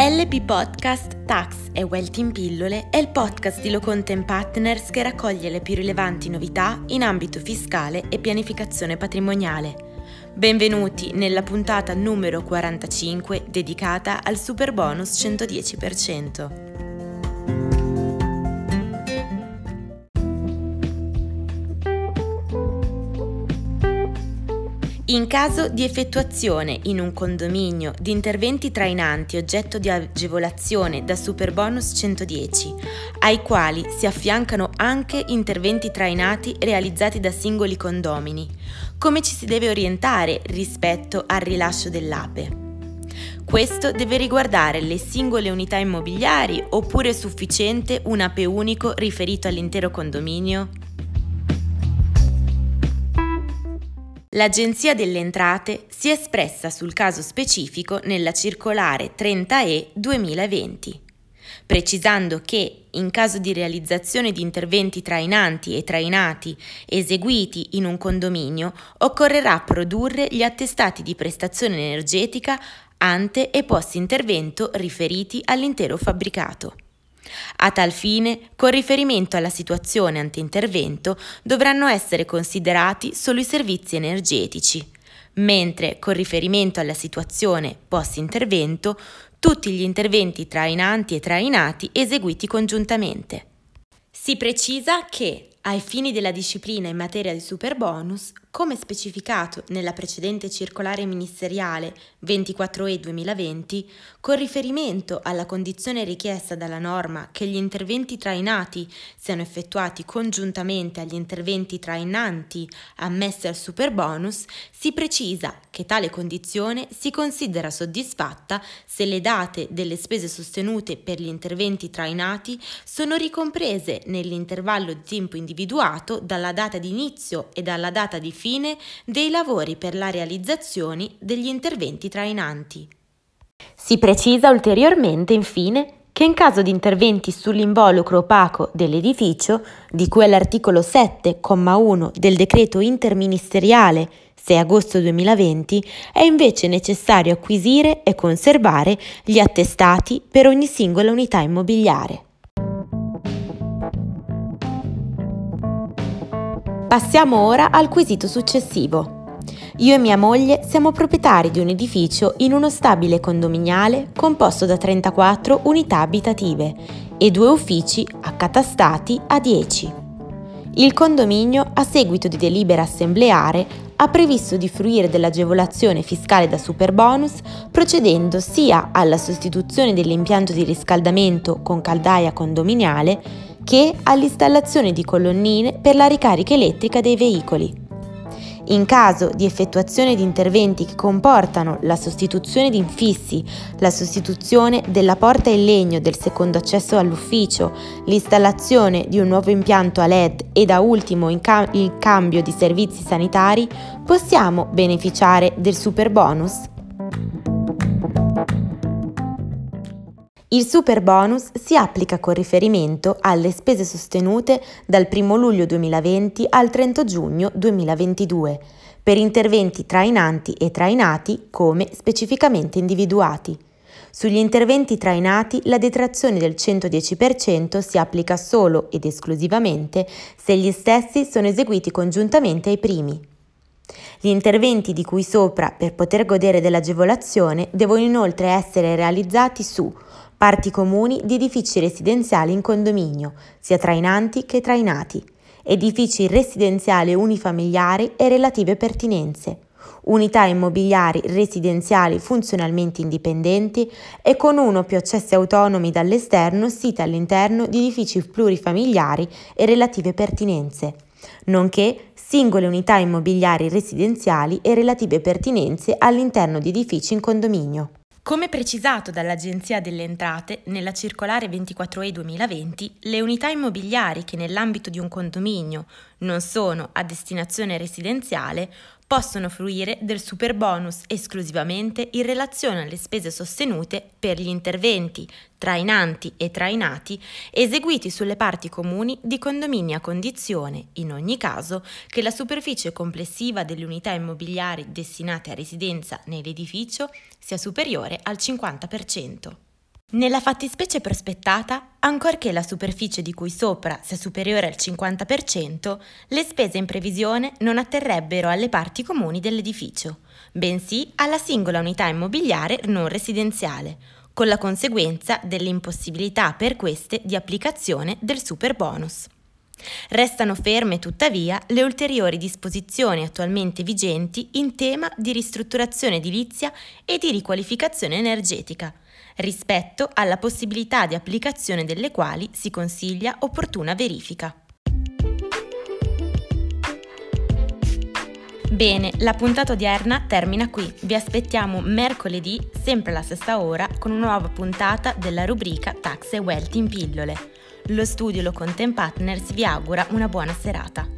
LP Podcast Tax e Wealth in pillole è il podcast di Locontent Partners che raccoglie le più rilevanti novità in ambito fiscale e pianificazione patrimoniale. Benvenuti nella puntata numero 45 dedicata al super bonus 110%. In caso di effettuazione in un condominio di interventi trainanti oggetto di agevolazione da Superbonus 110, ai quali si affiancano anche interventi trainati realizzati da singoli condomini, come ci si deve orientare rispetto al rilascio dell'APE? Questo deve riguardare le singole unità immobiliari oppure è sufficiente un APE unico riferito all'intero condominio? L'Agenzia delle Entrate si è espressa sul caso specifico nella circolare 30E 2020, precisando che, in caso di realizzazione di interventi trainanti e trainati eseguiti in un condominio, occorrerà produrre gli attestati di prestazione energetica ante e post intervento riferiti all'intero fabbricato. A tal fine, con riferimento alla situazione ante-intervento, dovranno essere considerati solo i servizi energetici, mentre con riferimento alla situazione post-intervento, tutti gli interventi trainanti e trainati eseguiti congiuntamente. Si precisa che, ai fini della disciplina in materia di superbonus, come specificato nella precedente circolare ministeriale 24E 2020, con riferimento alla condizione richiesta dalla norma che gli interventi trainati siano effettuati congiuntamente agli interventi trainanti ammessi al superbonus, si precisa che tale condizione si considera soddisfatta se le date delle spese sostenute per gli interventi trainati sono ricomprese nell'intervallo di tempo individuato dalla data di inizio e dalla data di fine dei lavori per la realizzazione degli interventi trainanti. Si precisa ulteriormente, infine, che in caso di interventi sull'involucro opaco dell'edificio, di cui all'articolo 7,1 del decreto interministeriale 6 agosto 2020, è invece necessario acquisire e conservare gli attestati per ogni singola unità immobiliare. Passiamo ora al quesito successivo. Io e mia moglie siamo proprietari di un edificio in uno stabile condominiale composto da 34 unità abitative e due uffici accatastati a 10. Il condominio, a seguito di delibera assembleare, ha previsto di fruire dell'agevolazione fiscale da superbonus procedendo sia alla sostituzione dell'impianto di riscaldamento con caldaia condominiale che all'installazione di colonnine per la ricarica elettrica dei veicoli. In caso di effettuazione di interventi che comportano la sostituzione di infissi, la sostituzione della porta in legno del secondo accesso all'ufficio, l'installazione di un nuovo impianto a LED e da ultimo il cambio di servizi sanitari, possiamo beneficiare del super bonus? Il super bonus si applica con riferimento alle spese sostenute dal 1 luglio 2020 al 30 giugno 2022 per interventi trainanti e trainati come specificamente individuati. Sugli interventi trainati la detrazione del 110% si applica solo ed esclusivamente se gli stessi sono eseguiti congiuntamente ai primi. Gli interventi di cui sopra per poter godere dell'agevolazione devono inoltre essere realizzati su parti comuni di edifici residenziali in condominio, sia trainanti che trainati, edifici residenziali unifamiliari e relative pertinenze, unità immobiliari residenziali funzionalmente indipendenti e con uno o più accessi autonomi dall'esterno siti all'interno di edifici plurifamiliari e relative pertinenze, nonché singole unità immobiliari residenziali e relative pertinenze all'interno di edifici in condominio. Come precisato dall'Agenzia delle Entrate nella circolare 24E 2020, le unità immobiliari che nell'ambito di un condominio non sono a destinazione residenziale possono fruire del super bonus esclusivamente in relazione alle spese sostenute per gli interventi trainanti e trainati eseguiti sulle parti comuni di condomini a condizione, in ogni caso, che la superficie complessiva delle unità immobiliari destinate a residenza nell'edificio sia superiore al 50%. Nella fattispecie prospettata, ancorché la superficie di cui sopra sia superiore al 50%, le spese in previsione non atterrebbero alle parti comuni dell'edificio, bensì alla singola unità immobiliare non residenziale, con la conseguenza dell'impossibilità per queste di applicazione del super bonus. Restano ferme tuttavia le ulteriori disposizioni attualmente vigenti in tema di ristrutturazione edilizia e di riqualificazione energetica, rispetto alla possibilità di applicazione delle quali si consiglia opportuna verifica. Bene, la puntata odierna termina qui. Vi aspettiamo mercoledì, sempre alla stessa ora, con una nuova puntata della rubrica Tax e Wealth in pillole. Lo studio Lo Content Partners vi augura una buona serata.